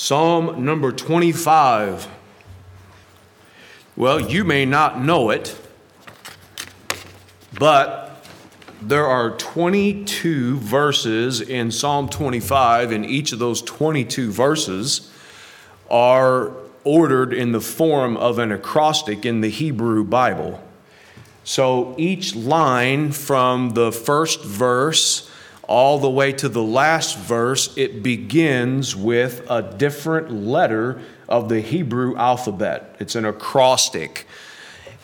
Psalm number 25. Well, you may not know it, but there are 22 verses in Psalm 25, and each of those 22 verses are ordered in the form of an acrostic in the Hebrew Bible. So each line from the first verse all the way to the last verse, it begins with a different letter of the Hebrew alphabet. It's an acrostic.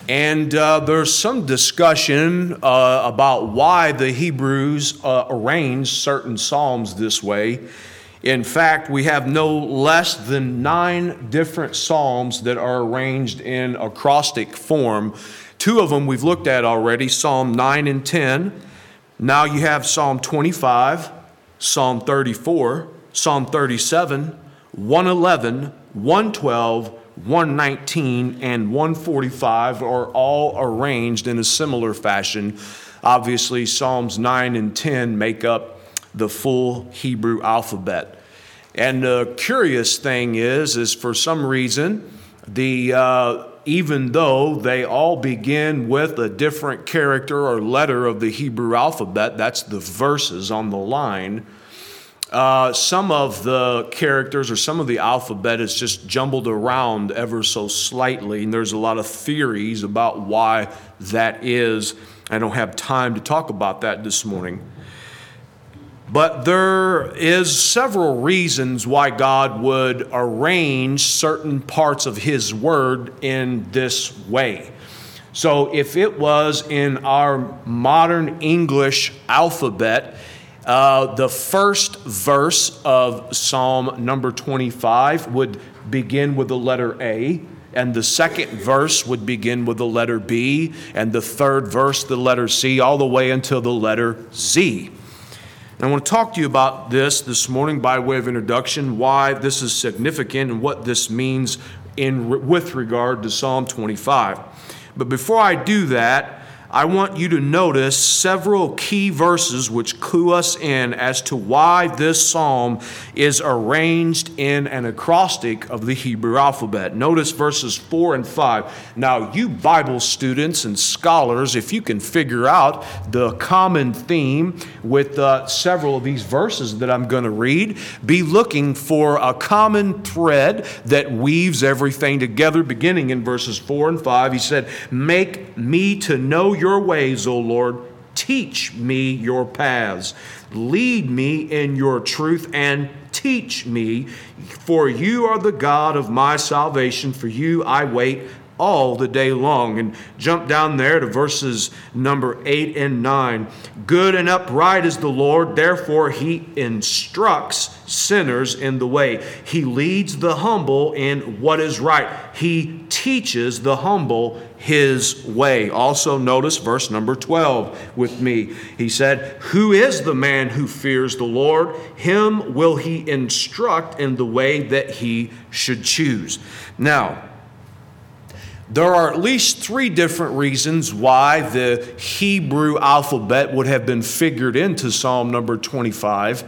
And uh, there's some discussion uh, about why the Hebrews uh, arranged certain psalms this way. In fact, we have no less than nine different psalms that are arranged in acrostic form. Two of them we've looked at already Psalm 9 and 10. Now you have Psalm 25, Psalm 34, Psalm 37, 111, 112, 119, and 145 are all arranged in a similar fashion. Obviously, Psalms 9 and 10 make up the full Hebrew alphabet. And the curious thing is, is for some reason, the uh, even though they all begin with a different character or letter of the Hebrew alphabet, that's the verses on the line. Uh, some of the characters or some of the alphabet is just jumbled around ever so slightly, and there's a lot of theories about why that is. I don't have time to talk about that this morning. But there is several reasons why God would arrange certain parts of his word in this way. So if it was in our modern English alphabet, uh, the first verse of Psalm number 25 would begin with the letter A, and the second verse would begin with the letter B, and the third verse, the letter C, all the way until the letter Z. I want to talk to you about this this morning by way of introduction, why this is significant and what this means in, with regard to Psalm 25. But before I do that, I want you to notice several key verses which clue us in as to why this psalm is arranged in an acrostic of the Hebrew alphabet. Notice verses 4 and 5. Now, you Bible students and scholars, if you can figure out the common theme with uh, several of these verses that I'm going to read, be looking for a common thread that weaves everything together, beginning in verses 4 and 5. He said, Make me to know your your ways, O Lord. Teach me your paths. Lead me in your truth and teach me, for you are the God of my salvation. For you I wait all the day long. And jump down there to verses number 8 and 9. Good and upright is the Lord, therefore he instructs sinners in the way. He leads the humble in what is right. He teaches the humble his way. Also, notice verse number 12 with me. He said, Who is the man who fears the Lord? Him will he instruct in the way that he should choose. Now, there are at least three different reasons why the Hebrew alphabet would have been figured into Psalm number 25.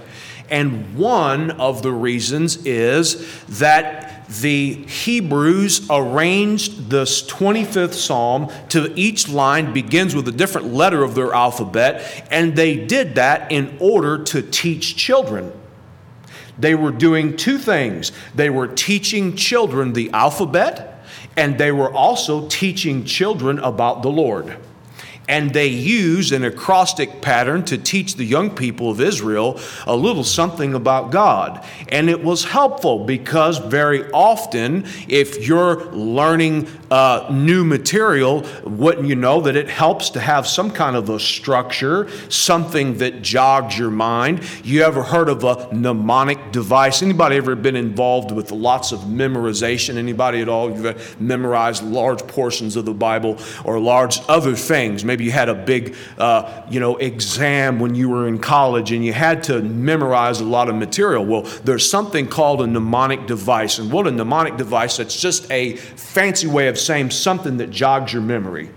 And one of the reasons is that the Hebrews arranged this 25th psalm to each line begins with a different letter of their alphabet, and they did that in order to teach children. They were doing two things they were teaching children the alphabet and they were also teaching children about the Lord. And they use an acrostic pattern to teach the young people of Israel a little something about God. And it was helpful because very often, if you're learning uh, new material, wouldn't you know that it helps to have some kind of a structure, something that jogs your mind? You ever heard of a mnemonic device? Anybody ever been involved with lots of memorization? Anybody at all? You've memorized large portions of the Bible or large other things? Maybe you had a big, uh, you know, exam when you were in college and you had to memorize a lot of material. Well, there's something called a mnemonic device, and what a mnemonic device? It's just a fancy way of saying something that jogs your memory.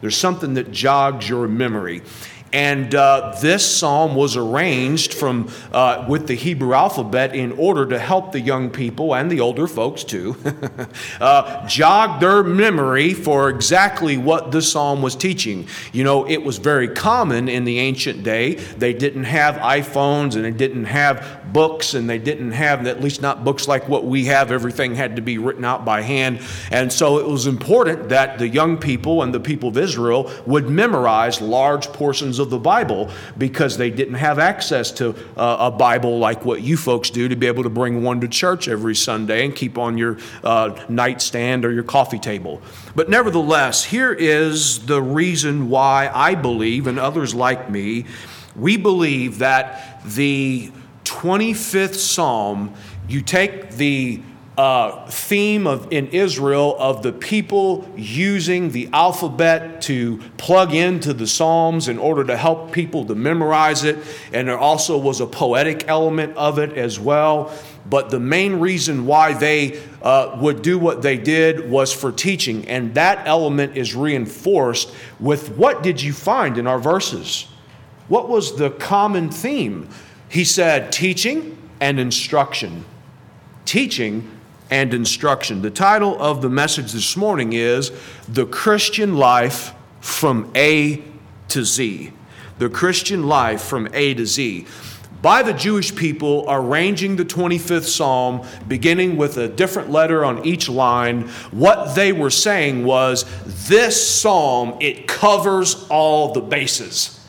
There's something that jogs your memory. And uh, this psalm was arranged from uh, with the Hebrew alphabet in order to help the young people and the older folks too uh, jog their memory for exactly what the psalm was teaching. You know, it was very common in the ancient day. They didn't have iPhones and they didn't have books and they didn't have, at least not books like what we have. Everything had to be written out by hand. And so it was important that the young people and the people of Israel would memorize large portions of the Bible because they didn't have access to uh, a Bible like what you folks do to be able to bring one to church every Sunday and keep on your uh, nightstand or your coffee table. But nevertheless, here is the reason why I believe, and others like me, we believe that the 25th Psalm, you take the uh, theme of in Israel of the people using the alphabet to plug into the Psalms in order to help people to memorize it, and there also was a poetic element of it as well. But the main reason why they uh, would do what they did was for teaching, and that element is reinforced with what did you find in our verses? What was the common theme? He said, teaching and instruction. Teaching and instruction. The title of the message this morning is The Christian Life from A to Z. The Christian Life from A to Z. By the Jewish people arranging the 25th Psalm, beginning with a different letter on each line, what they were saying was this psalm, it covers all the bases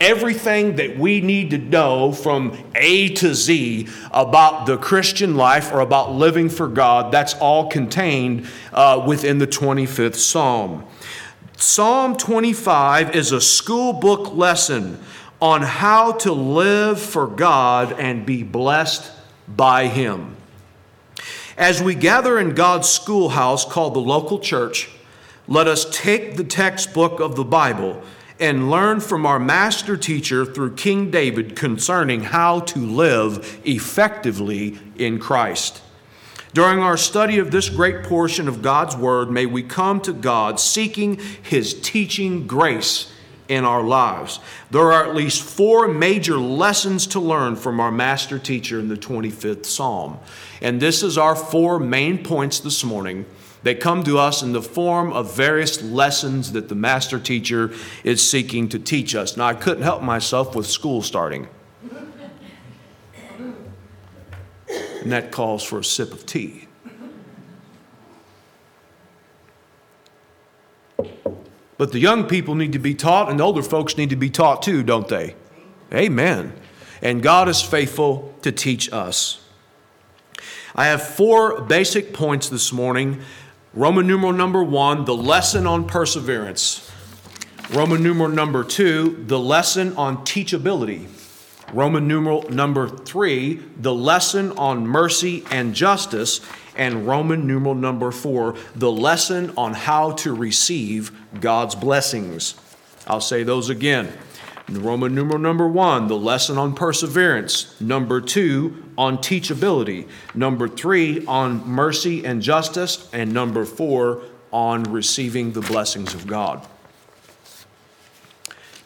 everything that we need to know from A to Z about the Christian life or about living for God, that's all contained uh, within the 25th Psalm. Psalm 25 is a school book lesson on how to live for God and be blessed by Him. As we gather in God's schoolhouse called the local church, let us take the textbook of the Bible and learn from our master teacher through King David concerning how to live effectively in Christ. During our study of this great portion of God's Word, may we come to God seeking His teaching grace in our lives. There are at least four major lessons to learn from our master teacher in the 25th Psalm. And this is our four main points this morning they come to us in the form of various lessons that the master teacher is seeking to teach us. Now, I couldn't help myself with school starting. And that calls for a sip of tea. But the young people need to be taught, and the older folks need to be taught too, don't they? Amen. And God is faithful to teach us. I have four basic points this morning Roman numeral number one, the lesson on perseverance. Roman numeral number two, the lesson on teachability. Roman numeral number three, the lesson on mercy and justice. And Roman numeral number four, the lesson on how to receive God's blessings. I'll say those again. Roman numeral number one, the lesson on perseverance. Number two, on teachability. Number three, on mercy and justice. And number four, on receiving the blessings of God.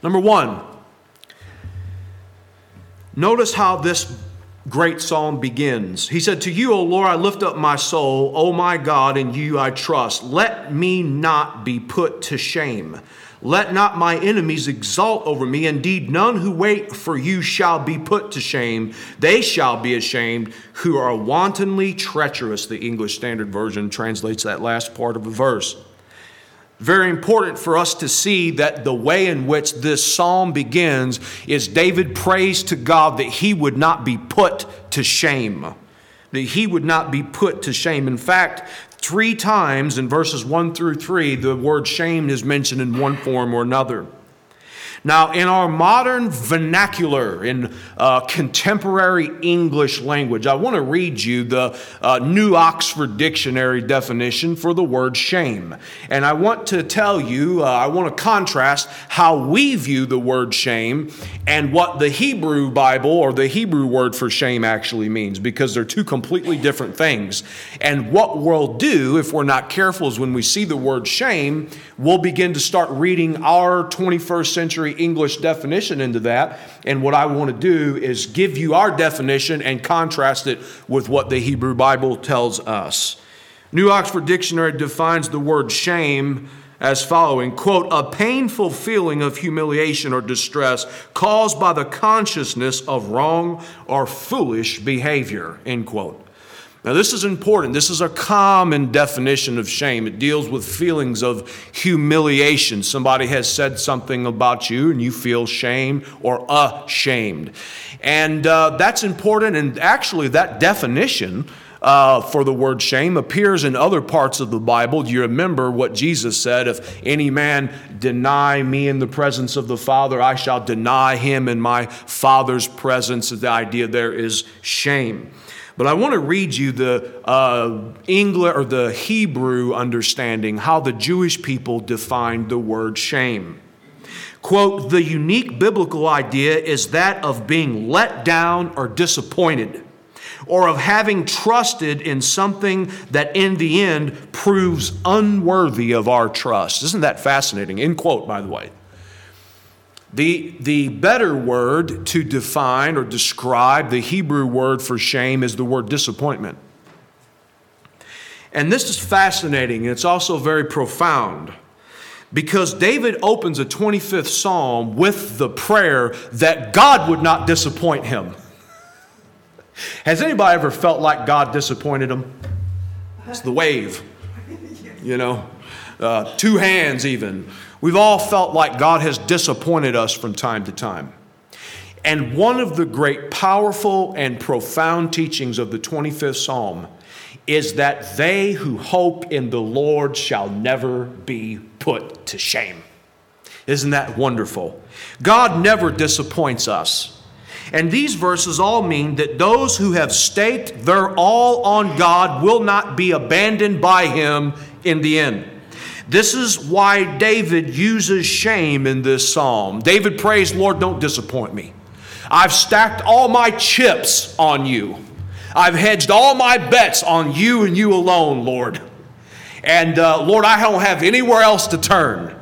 Number one, notice how this great psalm begins. He said, To you, O Lord, I lift up my soul. O my God, in you I trust. Let me not be put to shame. Let not my enemies exult over me. Indeed, none who wait for you shall be put to shame. They shall be ashamed who are wantonly treacherous. The English Standard Version translates that last part of the verse. Very important for us to see that the way in which this psalm begins is David prays to God that he would not be put to shame that he would not be put to shame. In fact, Three times in verses 1 through 3, the word shame is mentioned in one form or another. Now, in our modern vernacular, in uh, contemporary English language, I want to read you the uh, New Oxford Dictionary definition for the word shame. And I want to tell you, uh, I want to contrast how we view the word shame and what the Hebrew Bible or the Hebrew word for shame actually means, because they're two completely different things. And what we'll do if we're not careful is when we see the word shame, we'll begin to start reading our 21st century English definition into that. And what I want to do is give you our definition and contrast it with what the Hebrew Bible tells us. New Oxford Dictionary defines the word shame as following quote a painful feeling of humiliation or distress caused by the consciousness of wrong or foolish behavior end quote now this is important this is a common definition of shame it deals with feelings of humiliation somebody has said something about you and you feel shame or ashamed and uh, that's important and actually that definition uh, for the word shame appears in other parts of the Bible. Do you remember what Jesus said? If any man deny me in the presence of the Father, I shall deny him in my Father's presence. The idea there is shame. But I want to read you the uh, English or the Hebrew understanding, how the Jewish people defined the word shame. Quote, the unique biblical idea is that of being let down or disappointed or of having trusted in something that in the end proves unworthy of our trust. Isn't that fascinating? In quote, by the way. The, the better word to define or describe the Hebrew word for shame is the word disappointment. And this is fascinating, and it's also very profound because David opens a 25th psalm with the prayer that God would not disappoint him. Has anybody ever felt like God disappointed them? It's the wave, you know, uh, two hands even. We've all felt like God has disappointed us from time to time. And one of the great, powerful, and profound teachings of the 25th Psalm is that they who hope in the Lord shall never be put to shame. Isn't that wonderful? God never disappoints us. And these verses all mean that those who have staked their all on God will not be abandoned by Him in the end. This is why David uses shame in this psalm. David prays, Lord, don't disappoint me. I've stacked all my chips on you. I've hedged all my bets on you and you alone, Lord. And uh, Lord, I don't have anywhere else to turn.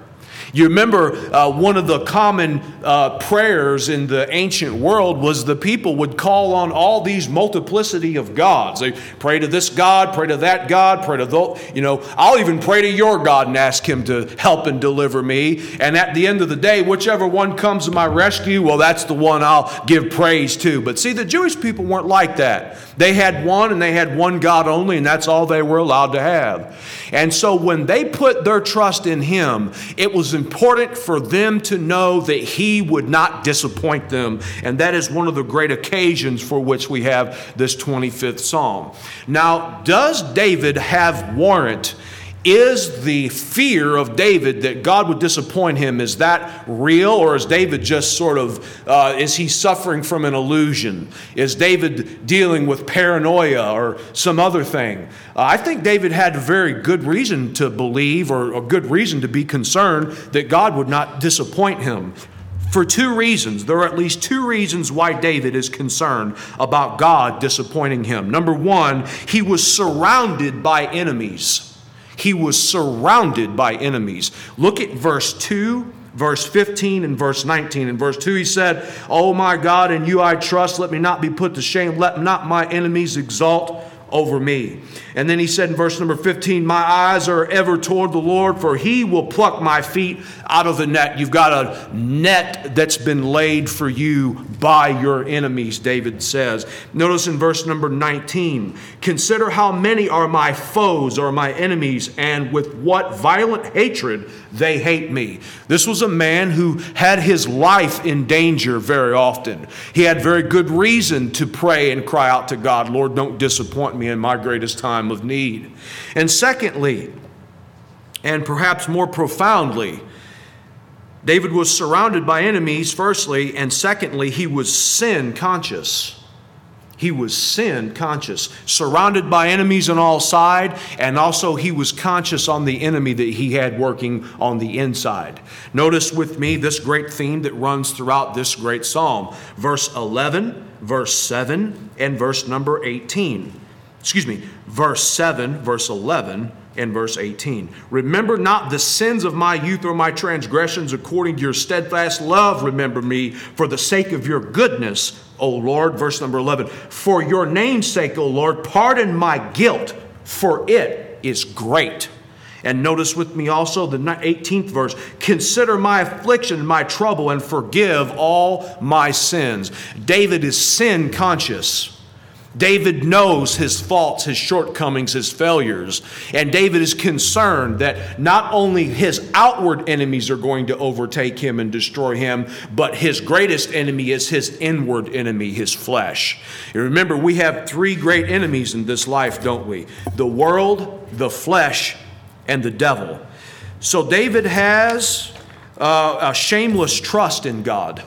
You remember uh, one of the common uh, prayers in the ancient world was the people would call on all these multiplicity of gods. They pray to this God, pray to that God, pray to the, you know, I'll even pray to your God and ask him to help and deliver me. And at the end of the day, whichever one comes to my rescue, well, that's the one I'll give praise to. But see, the Jewish people weren't like that. They had one and they had one God only, and that's all they were allowed to have. And so when they put their trust in him, it was important for them to know that he would not disappoint them. And that is one of the great occasions for which we have this 25th Psalm. Now, does David have warrant? Is the fear of David that God would disappoint him, is that real? Or is David just sort of, uh, is he suffering from an illusion? Is David dealing with paranoia or some other thing? Uh, I think David had very good reason to believe or a good reason to be concerned that God would not disappoint him. For two reasons. There are at least two reasons why David is concerned about God disappointing him. Number one, he was surrounded by enemies. He was surrounded by enemies. Look at verse 2, verse 15, and verse 19. In verse 2, he said, Oh my God, in you I trust. Let me not be put to shame. Let not my enemies exalt over me. And then he said in verse number 15, My eyes are ever toward the Lord, for he will pluck my feet out of the net. You've got a net that's been laid for you by your enemies, David says. Notice in verse number 19, Consider how many are my foes or my enemies, and with what violent hatred they hate me. This was a man who had his life in danger very often. He had very good reason to pray and cry out to God, Lord, don't disappoint me in my greatest time of need. And secondly, and perhaps more profoundly, David was surrounded by enemies, firstly, and secondly, he was sin conscious. He was sin conscious, surrounded by enemies on all sides, and also he was conscious on the enemy that he had working on the inside. Notice with me this great theme that runs throughout this great psalm. Verse 11, verse 7, and verse number 18. Excuse me, verse 7, verse 11, and verse 18. Remember not the sins of my youth or my transgressions according to your steadfast love. Remember me for the sake of your goodness, O Lord. Verse number 11. For your name's sake, O Lord, pardon my guilt, for it is great. And notice with me also the 18th verse Consider my affliction my trouble and forgive all my sins. David is sin conscious. David knows his faults, his shortcomings, his failures. And David is concerned that not only his outward enemies are going to overtake him and destroy him, but his greatest enemy is his inward enemy, his flesh. And remember, we have three great enemies in this life, don't we? The world, the flesh, and the devil. So David has uh, a shameless trust in God.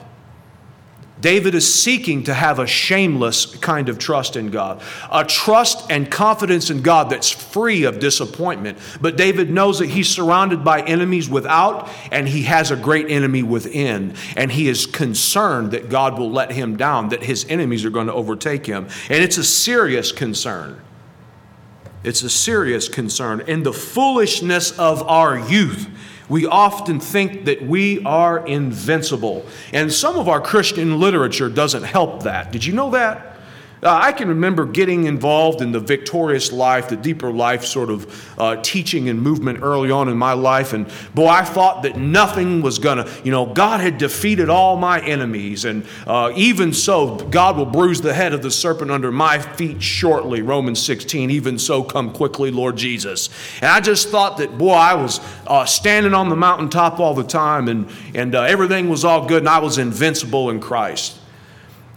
David is seeking to have a shameless kind of trust in God, a trust and confidence in God that's free of disappointment. But David knows that he's surrounded by enemies without, and he has a great enemy within. And he is concerned that God will let him down, that his enemies are going to overtake him. And it's a serious concern. It's a serious concern. In the foolishness of our youth, we often think that we are invincible. And some of our Christian literature doesn't help that. Did you know that? Uh, I can remember getting involved in the victorious life, the deeper life sort of uh, teaching and movement early on in my life. And boy, I thought that nothing was going to, you know, God had defeated all my enemies. And uh, even so, God will bruise the head of the serpent under my feet shortly. Romans 16, even so, come quickly, Lord Jesus. And I just thought that, boy, I was uh, standing on the mountaintop all the time and, and uh, everything was all good and I was invincible in Christ.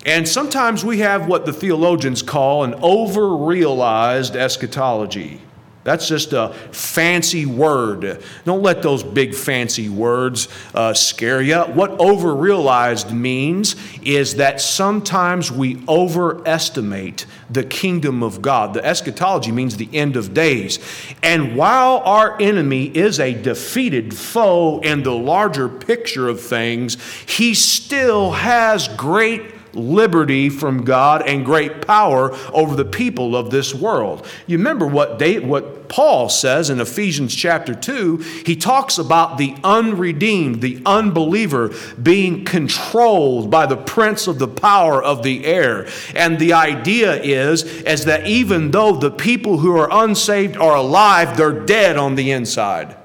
And sometimes we have what the theologians call an over realized eschatology. That's just a fancy word. Don't let those big fancy words uh, scare you. What over realized means is that sometimes we overestimate the kingdom of God. The eschatology means the end of days. And while our enemy is a defeated foe in the larger picture of things, he still has great liberty from God and great power over the people of this world. You remember what, they, what Paul says in Ephesians chapter 2? He talks about the unredeemed, the unbeliever, being controlled by the prince of the power of the air. And the idea is, is that even though the people who are unsaved are alive, they're dead on the inside.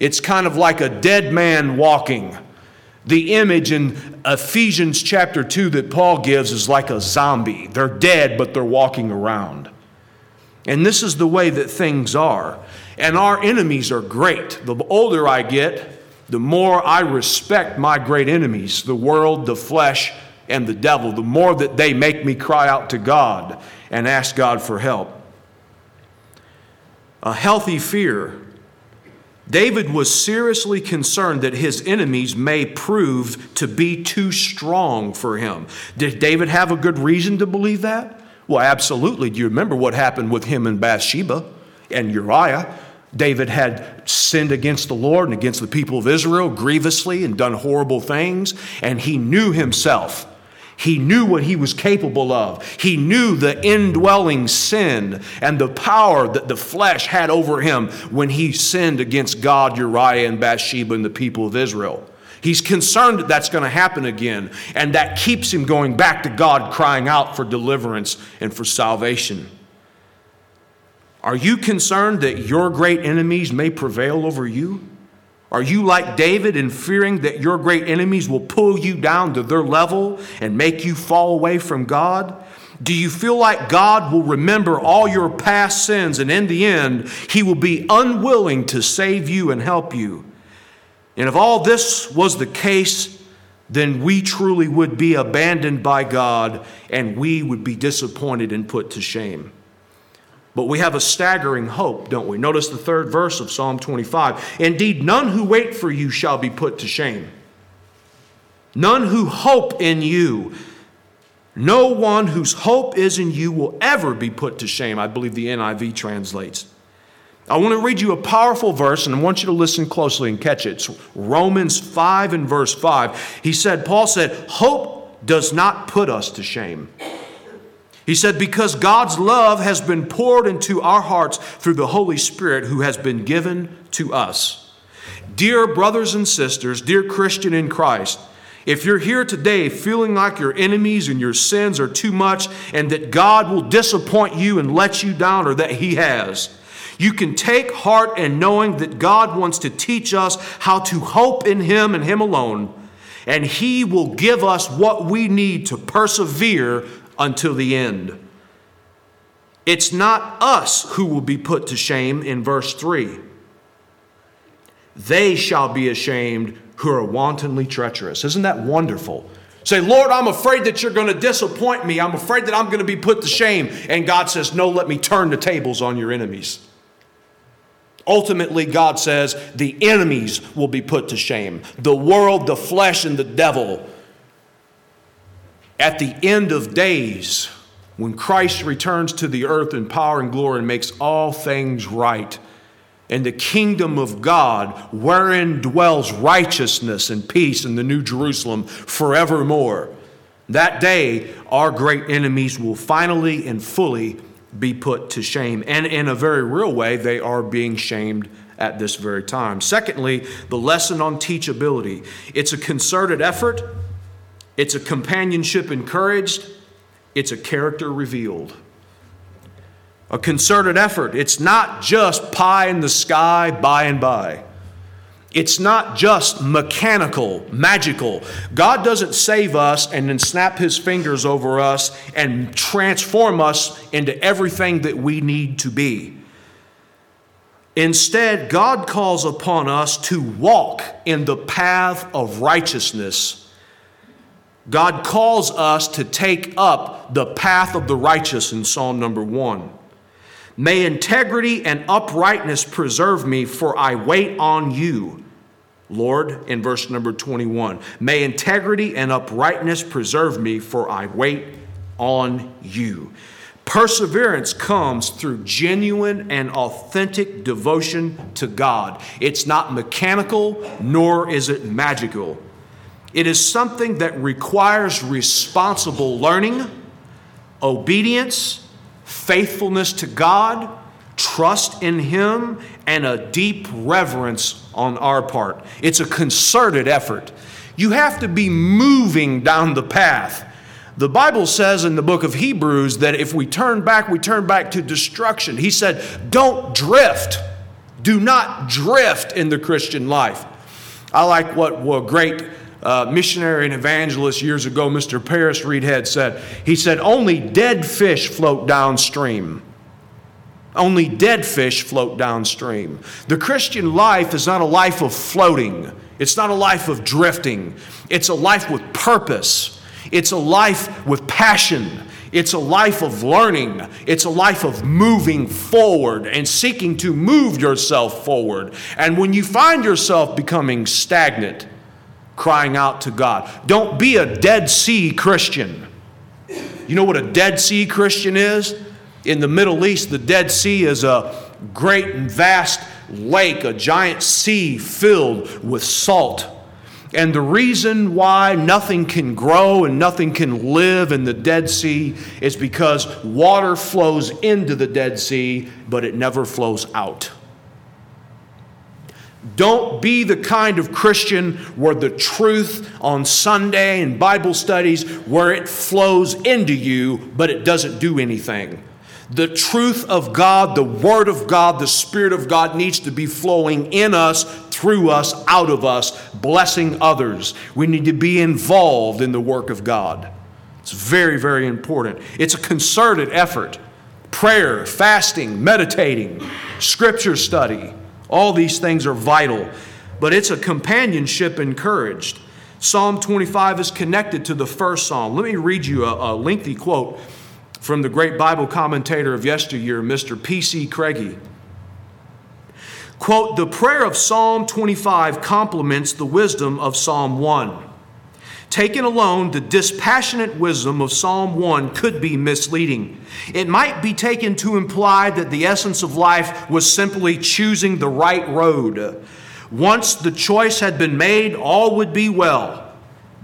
It's kind of like a dead man walking. The image in Ephesians chapter 2 that Paul gives is like a zombie. They're dead, but they're walking around. And this is the way that things are. And our enemies are great. The older I get, the more I respect my great enemies the world, the flesh, and the devil, the more that they make me cry out to God and ask God for help. A healthy fear David was seriously concerned that his enemies may prove to be too strong for him. Did David have a good reason to believe that? Well, absolutely. Do you remember what happened with him and Bathsheba and Uriah? David had sinned against the Lord and against the people of Israel grievously and done horrible things, and he knew himself he knew what he was capable of. He knew the indwelling sin and the power that the flesh had over him when he sinned against God, Uriah, and Bathsheba and the people of Israel. He's concerned that that's going to happen again, and that keeps him going back to God, crying out for deliverance and for salvation. Are you concerned that your great enemies may prevail over you? Are you like David in fearing that your great enemies will pull you down to their level and make you fall away from God? Do you feel like God will remember all your past sins and in the end, He will be unwilling to save you and help you? And if all this was the case, then we truly would be abandoned by God and we would be disappointed and put to shame. But we have a staggering hope, don't we? Notice the third verse of Psalm 25. Indeed, none who wait for you shall be put to shame. None who hope in you. No one whose hope is in you will ever be put to shame. I believe the NIV translates. I want to read you a powerful verse, and I want you to listen closely and catch it. It's Romans 5 and verse 5. He said, Paul said, Hope does not put us to shame. He said, Because God's love has been poured into our hearts through the Holy Spirit who has been given to us. Dear brothers and sisters, dear Christian in Christ, if you're here today feeling like your enemies and your sins are too much and that God will disappoint you and let you down or that He has, you can take heart in knowing that God wants to teach us how to hope in Him and Him alone, and He will give us what we need to persevere until the end. It's not us who will be put to shame in verse 3. They shall be ashamed who are wantonly treacherous. Isn't that wonderful? Say, Lord, I'm afraid that you're going to disappoint me. I'm afraid that I'm going to be put to shame. And God says, No, let me turn the tables on your enemies. Ultimately, God says the enemies will be put to shame the world, the flesh, and the devil. At the end of days, when Christ returns to the earth in power and glory and makes all things right, and the kingdom of God, wherein dwells righteousness and peace in the New Jerusalem forevermore. That day, our great enemies will finally and fully be put to shame. And in a very real way, they are being shamed at this very time. Secondly, the lesson on teachability it's a concerted effort, it's a companionship encouraged, it's a character revealed a concerted effort. It's not just pie in the sky by and by. It's not just mechanical, magical. God doesn't save us and then snap his fingers over us and transform us into everything that we need to be. Instead, God calls upon us to walk in the path of righteousness. God calls us to take up the path of the righteous in Psalm number one. May integrity and uprightness preserve me, for I wait on you. Lord, in verse number 21. May integrity and uprightness preserve me, for I wait on you. Perseverance comes through genuine and authentic devotion to God. It's not mechanical, nor is it magical. It is something that requires responsible learning, obedience, faithfulness to God, trust in Him, and a deep reverence on our part. It's a concerted effort. You have to be moving down the path. The Bible says in the book of Hebrews that if we turn back, we turn back to destruction. He said, Don't drift. Do not drift in the Christian life. I like what, what great uh, missionary and evangelist years ago, Mr. Paris Reidhead said. He said, Only dead fish float downstream. Only dead fish float downstream. The Christian life is not a life of floating, it's not a life of drifting. It's a life with purpose, it's a life with passion. It's a life of learning. It's a life of moving forward and seeking to move yourself forward. And when you find yourself becoming stagnant, crying out to God. Don't be a Dead Sea Christian. You know what a Dead Sea Christian is? In the Middle East, the Dead Sea is a great and vast lake, a giant sea filled with salt. And the reason why nothing can grow and nothing can live in the Dead Sea is because water flows into the Dead Sea, but it never flows out. Don't be the kind of Christian where the truth on Sunday and Bible studies where it flows into you but it doesn't do anything. The truth of God, the Word of God, the Spirit of God needs to be flowing in us, through us, out of us, blessing others. We need to be involved in the work of God. It's very, very important. It's a concerted effort prayer, fasting, meditating, scripture study all these things are vital, but it's a companionship encouraged. Psalm 25 is connected to the first psalm. Let me read you a, a lengthy quote from the great Bible commentator of yesteryear, Mr. P.C. Craigie. Quote, the prayer of Psalm 25 complements the wisdom of Psalm 1. Taken alone, the dispassionate wisdom of Psalm 1 could be misleading. It might be taken to imply that the essence of life was simply choosing the right road. Once the choice had been made, all would be well.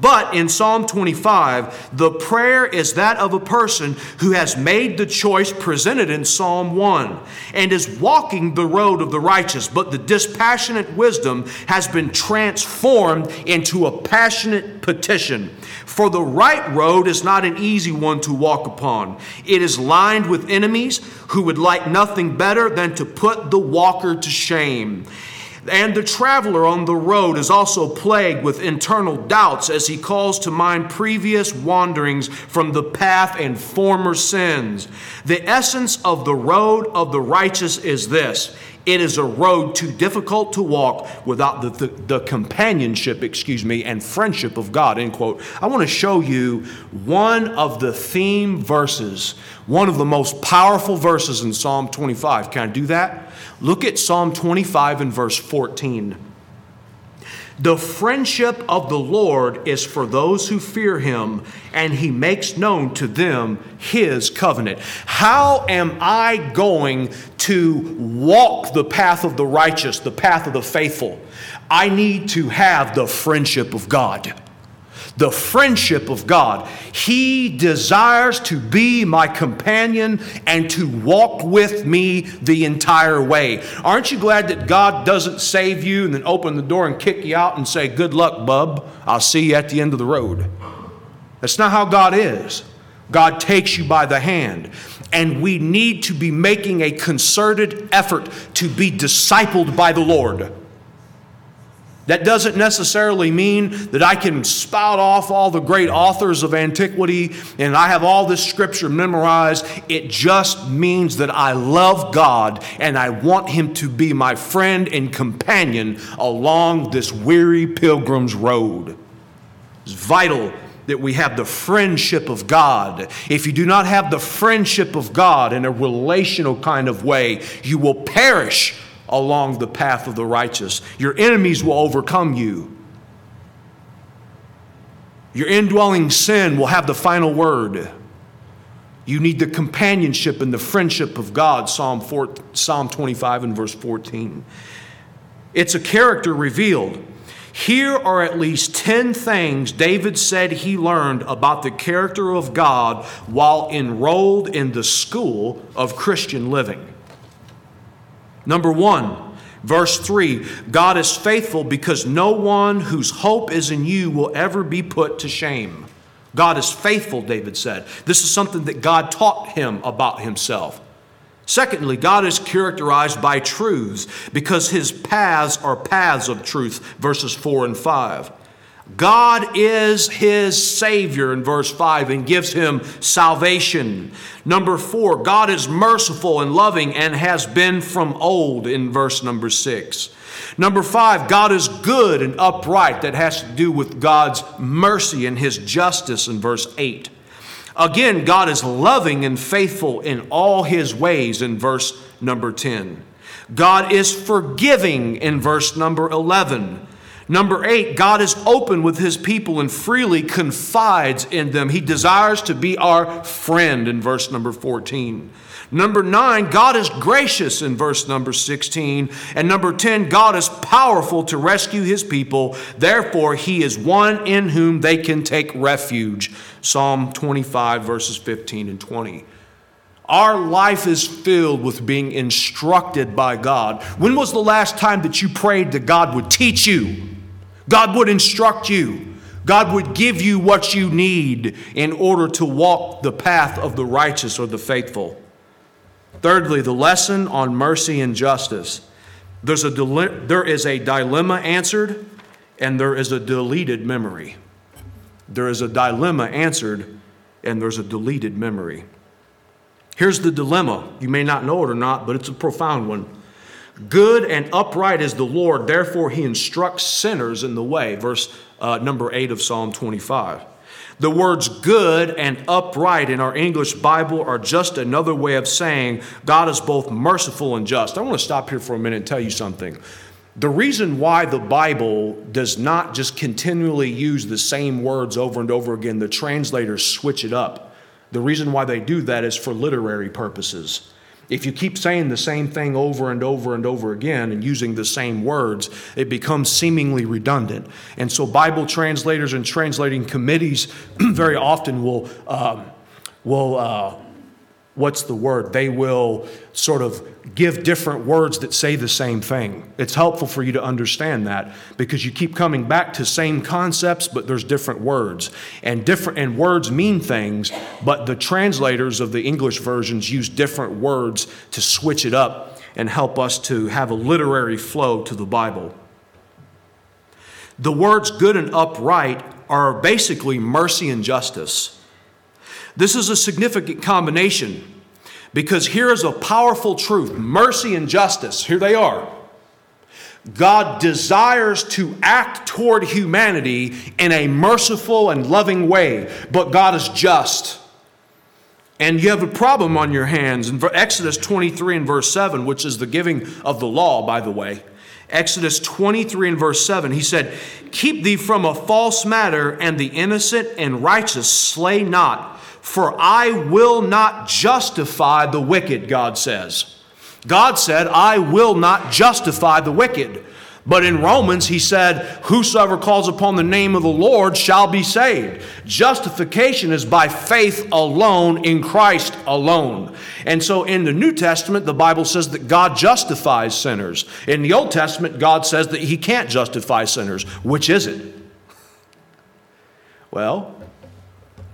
But in Psalm 25, the prayer is that of a person who has made the choice presented in Psalm 1 and is walking the road of the righteous, but the dispassionate wisdom has been transformed into a passionate petition. For the right road is not an easy one to walk upon. It is lined with enemies who would like nothing better than to put the walker to shame. And the traveler on the road is also plagued with internal doubts as he calls to mind previous wanderings from the path and former sins. The essence of the road of the righteous is this it is a road too difficult to walk without the, the, the, companionship, excuse me, and friendship of God, end quote. I want to show you one of the theme verses, one of the most powerful verses in Psalm 25. Can I do that? Look at Psalm 25 and verse 14. The friendship of the Lord is for those who fear him, and he makes known to them his covenant. How am I going to walk the path of the righteous, the path of the faithful? I need to have the friendship of God the friendship of God. He desires to be my companion and to walk with me the entire way. Aren't you glad that God doesn't save you and then open the door and kick you out and say, Good luck, bub. I'll see you at the end of the road? That's not how God is. God takes you by the hand. And we need to be making a concerted effort to be discipled by the Lord. That doesn't necessarily mean that I can spout off all the great authors of antiquity and I have all this scripture memorized. It just means that I love God and I want Him to be my friend and companion along this weary pilgrim's road. It's vital that we have the friendship of God. If you do not have the friendship of God in a relational kind of way, you will perish along the path of the righteous. Your enemies will overcome you. Your indwelling sin will have the final word. You need the companionship and the friendship of God, Psalm, 4, Psalm 25 and verse 14. It's a character revealed. Here are at least 10 things David said he learned about the character of God while enrolled in the school of Christian living. Number one, verse 3 God is faithful because no one whose hope is in you will ever be put to shame. God is faithful, David said. This is something that God taught him about himself. Secondly, God is characterized by truths because his paths are paths of truth, verses 4 and 5. God is his Savior in verse 5 and gives him salvation. Number four, God is merciful and loving and has been from old in verse number 6. Number five, God is good and upright. That has to do with God's mercy and his justice in verse 8. Again, God is loving and faithful in all his ways in verse number 10. God is forgiving in verse number 11. Number eight, God is open with his people and freely confides in them. He desires to be our friend in verse number 14. Number nine, God is gracious in verse number 16. And number 10, God is powerful to rescue his people. Therefore, he is one in whom they can take refuge. Psalm 25, verses 15 and 20. Our life is filled with being instructed by God. When was the last time that you prayed that God would teach you? God would instruct you. God would give you what you need in order to walk the path of the righteous or the faithful. Thirdly, the lesson on mercy and justice. There's a there is a dilemma answered, and there is a deleted memory. There is a dilemma answered, and there's a deleted memory. Here's the dilemma. You may not know it or not, but it's a profound one. Good and upright is the Lord, therefore he instructs sinners in the way. Verse uh, number 8 of Psalm 25. The words good and upright in our English Bible are just another way of saying God is both merciful and just. I want to stop here for a minute and tell you something. The reason why the Bible does not just continually use the same words over and over again, the translators switch it up. The reason why they do that is for literary purposes. If you keep saying the same thing over and over and over again and using the same words, it becomes seemingly redundant. And so, Bible translators and translating committees very often will, um, will uh, what's the word? They will sort of give different words that say the same thing. It's helpful for you to understand that because you keep coming back to same concepts, but there's different words. And different and words mean things, but the translators of the English versions use different words to switch it up and help us to have a literary flow to the Bible. The words good and upright are basically mercy and justice. This is a significant combination because here is a powerful truth mercy and justice. Here they are. God desires to act toward humanity in a merciful and loving way, but God is just. And you have a problem on your hands. In Exodus 23 and verse 7, which is the giving of the law, by the way, Exodus 23 and verse 7, he said, Keep thee from a false matter, and the innocent and righteous slay not. For I will not justify the wicked, God says. God said, I will not justify the wicked. But in Romans, he said, Whosoever calls upon the name of the Lord shall be saved. Justification is by faith alone in Christ alone. And so in the New Testament, the Bible says that God justifies sinners. In the Old Testament, God says that he can't justify sinners. Which is it? Well,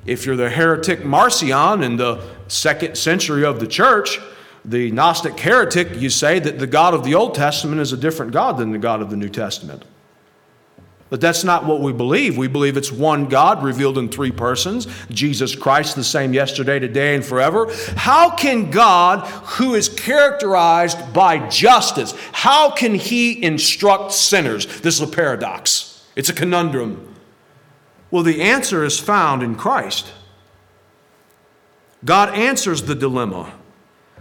if you're the heretic Marcion in the second century of the church, the Gnostic heretic, you say that the God of the Old Testament is a different God than the God of the New Testament. But that's not what we believe. We believe it's one God revealed in three persons Jesus Christ, the same yesterday, today, and forever. How can God, who is characterized by justice, how can he instruct sinners? This is a paradox, it's a conundrum. Well, the answer is found in Christ. God answers the dilemma.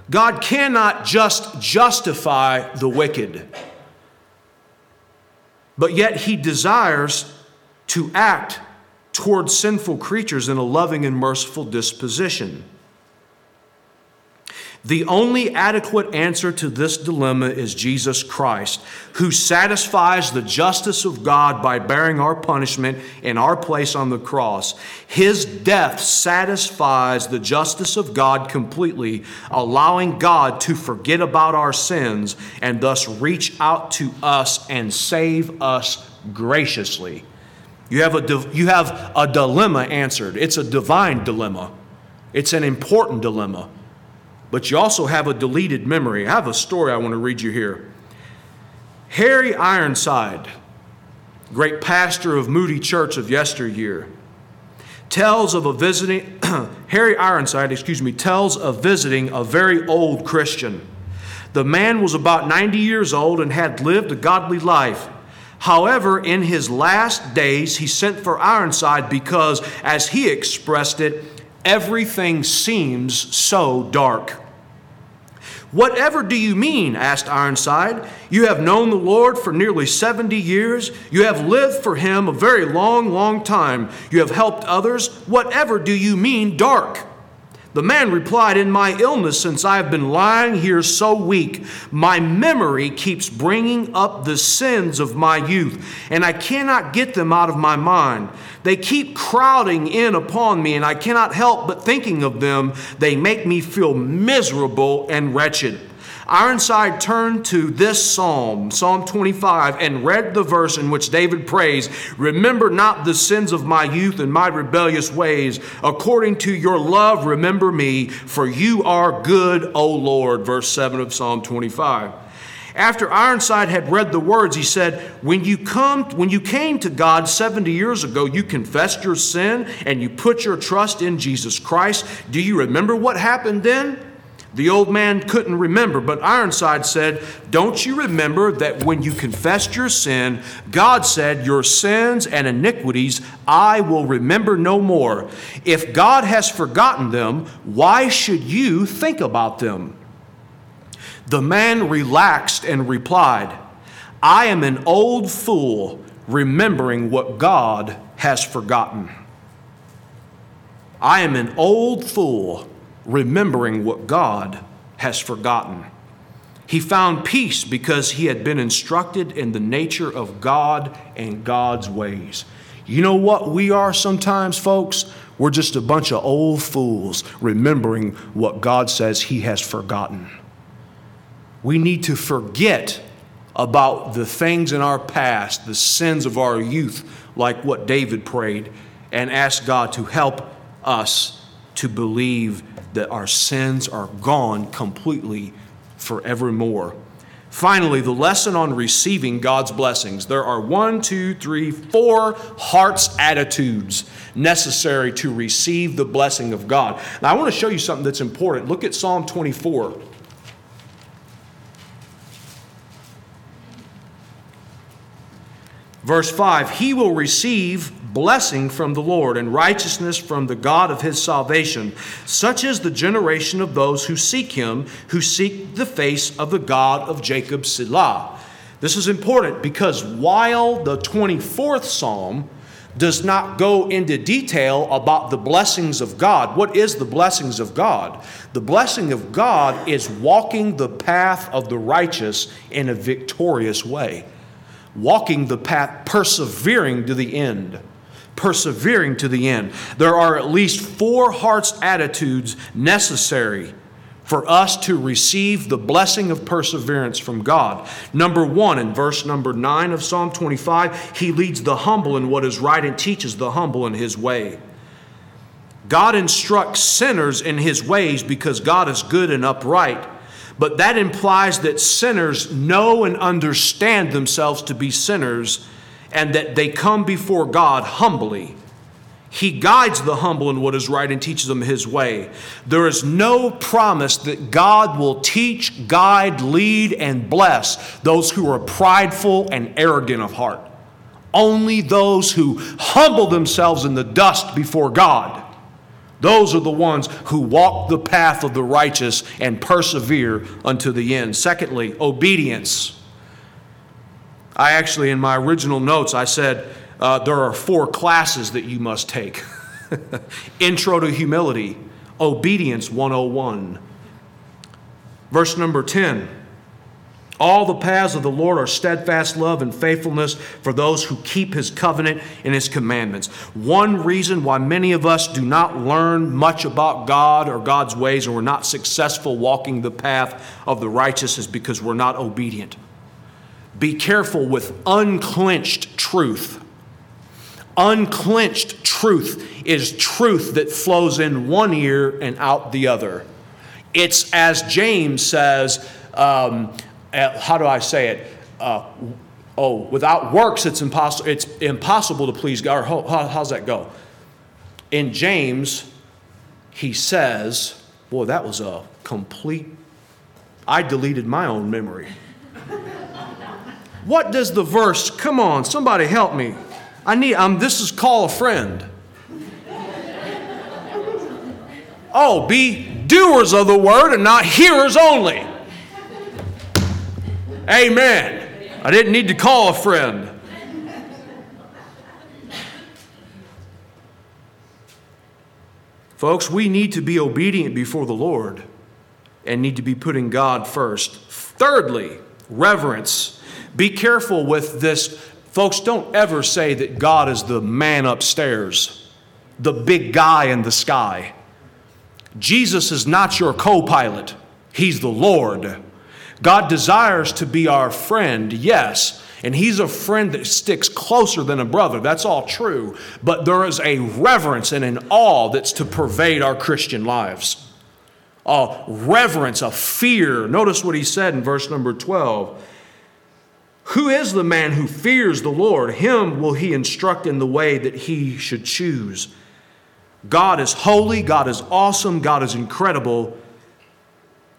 God cannot just justify the wicked, but yet He desires to act towards sinful creatures in a loving and merciful disposition. The only adequate answer to this dilemma is Jesus Christ, who satisfies the justice of God by bearing our punishment in our place on the cross. His death satisfies the justice of God completely, allowing God to forget about our sins and thus reach out to us and save us graciously. You have a, you have a dilemma answered. It's a divine dilemma, it's an important dilemma but you also have a deleted memory. I have a story I want to read you here. Harry Ironside, great pastor of Moody Church of yesteryear, tells of a visiting, Harry Ironside, excuse me, tells of visiting a very old Christian. The man was about 90 years old and had lived a godly life. However, in his last days, he sent for Ironside because, as he expressed it, everything seems so dark. Whatever do you mean? asked Ironside. You have known the Lord for nearly 70 years. You have lived for him a very long, long time. You have helped others. Whatever do you mean, dark? The man replied, In my illness, since I have been lying here so weak, my memory keeps bringing up the sins of my youth, and I cannot get them out of my mind. They keep crowding in upon me, and I cannot help but thinking of them. They make me feel miserable and wretched. Ironside turned to this psalm, Psalm 25, and read the verse in which David prays Remember not the sins of my youth and my rebellious ways. According to your love, remember me, for you are good, O Lord. Verse 7 of Psalm 25. After Ironside had read the words, he said, when you, come, when you came to God 70 years ago, you confessed your sin and you put your trust in Jesus Christ. Do you remember what happened then? The old man couldn't remember, but Ironside said, Don't you remember that when you confessed your sin, God said, Your sins and iniquities I will remember no more. If God has forgotten them, why should you think about them? The man relaxed and replied, I am an old fool remembering what God has forgotten. I am an old fool remembering what God has forgotten. He found peace because he had been instructed in the nature of God and God's ways. You know what we are sometimes, folks? We're just a bunch of old fools remembering what God says he has forgotten. We need to forget about the things in our past, the sins of our youth, like what David prayed, and ask God to help us to believe that our sins are gone completely forevermore. Finally, the lesson on receiving God's blessings. There are one, two, three, four heart's attitudes necessary to receive the blessing of God. Now, I want to show you something that's important. Look at Psalm 24. Verse 5 He will receive blessing from the Lord and righteousness from the God of his salvation. Such is the generation of those who seek him, who seek the face of the God of Jacob Selah. This is important because while the 24th Psalm does not go into detail about the blessings of God. What is the blessings of God? The blessing of God is walking the path of the righteous in a victorious way, walking the path, persevering to the end persevering to the end. There are at least four heart's attitudes necessary for us to receive the blessing of perseverance from God. Number one, in verse number nine of Psalm 25, he leads the humble in what is right and teaches the humble in his way. God instructs sinners in his ways because God is good and upright. But that implies that sinners know and understand themselves to be sinners and that they come before God humbly. He guides the humble in what is right and teaches them his way. There is no promise that God will teach, guide, lead, and bless those who are prideful and arrogant of heart. Only those who humble themselves in the dust before God. Those are the ones who walk the path of the righteous and persevere unto the end. Secondly, obedience. I actually, in my original notes, I said uh, there are four classes that you must take Intro to Humility, Obedience 101. Verse number 10 All the paths of the Lord are steadfast love and faithfulness for those who keep his covenant and his commandments. One reason why many of us do not learn much about God or God's ways and we're not successful walking the path of the righteous is because we're not obedient. Be careful with unclenched truth. Unclenched truth is truth that flows in one ear and out the other. It's as James says, um, how do I say it? Uh, oh, without works, it's impossible. It's impossible to please God. Or how, how, how's that go? In James, he says, "Boy, that was a complete." I deleted my own memory. What does the verse, come on, somebody help me. I need, um, this is call a friend. Oh, be doers of the word and not hearers only. Amen. I didn't need to call a friend. Folks, we need to be obedient before the Lord and need to be putting God first. Thirdly, reverence. Be careful with this. Folks, don't ever say that God is the man upstairs, the big guy in the sky. Jesus is not your co pilot, He's the Lord. God desires to be our friend, yes, and He's a friend that sticks closer than a brother. That's all true. But there is a reverence and an awe that's to pervade our Christian lives. A reverence, a fear. Notice what He said in verse number 12. Who is the man who fears the Lord? Him will he instruct in the way that he should choose. God is holy, God is awesome, God is incredible.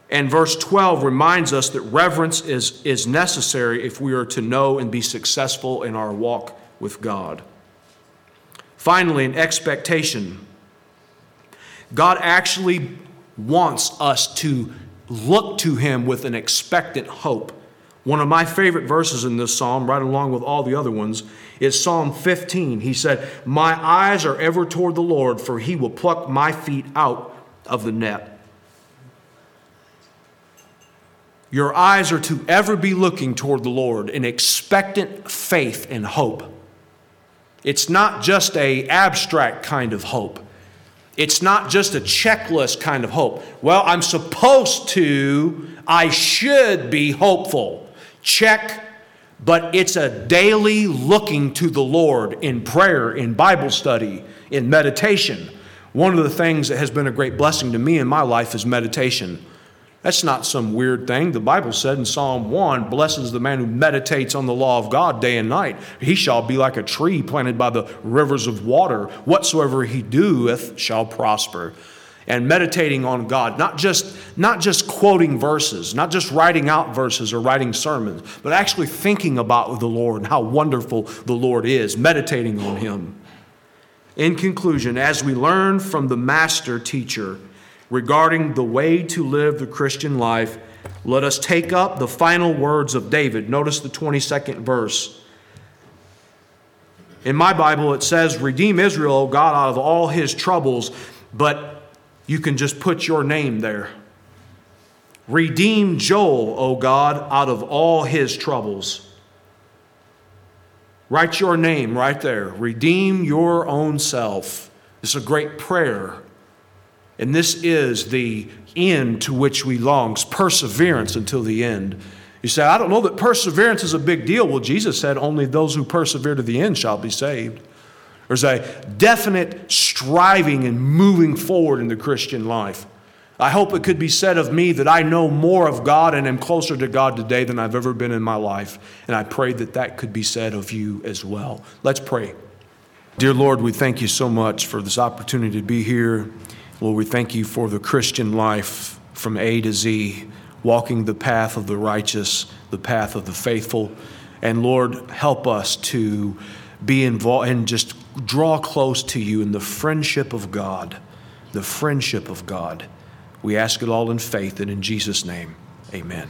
And verse 12 reminds us that reverence is, is necessary if we are to know and be successful in our walk with God. Finally, an expectation. God actually wants us to look to Him with an expectant hope. One of my favorite verses in this psalm, right along with all the other ones, is Psalm 15. He said, My eyes are ever toward the Lord, for he will pluck my feet out of the net. Your eyes are to ever be looking toward the Lord in expectant faith and hope. It's not just a abstract kind of hope. It's not just a checklist kind of hope. Well, I'm supposed to, I should be hopeful. Check, but it's a daily looking to the Lord in prayer, in Bible study, in meditation. One of the things that has been a great blessing to me in my life is meditation. That's not some weird thing. The Bible said in Psalm 1 Blessed is the man who meditates on the law of God day and night. He shall be like a tree planted by the rivers of water. Whatsoever he doeth shall prosper. And meditating on God, not just, not just quoting verses, not just writing out verses or writing sermons, but actually thinking about the Lord and how wonderful the Lord is, meditating on Him. In conclusion, as we learn from the master teacher, regarding the way to live the Christian life, let us take up the final words of David. Notice the 22nd verse. In my Bible, it says, Redeem Israel, O God, out of all his troubles, but you can just put your name there. Redeem Joel, O God, out of all his troubles. Write your name right there. Redeem your own self. It's a great prayer and this is the end to which we long perseverance until the end. You say, I don't know that perseverance is a big deal. Well, Jesus said, only those who persevere to the end shall be saved. There's a definite striving and moving forward in the Christian life. I hope it could be said of me that I know more of God and am closer to God today than I've ever been in my life. And I pray that that could be said of you as well. Let's pray. Dear Lord, we thank you so much for this opportunity to be here. Lord, we thank you for the Christian life from A to Z, walking the path of the righteous, the path of the faithful. And Lord, help us to be involved and just draw close to you in the friendship of God, the friendship of God. We ask it all in faith and in Jesus' name, amen.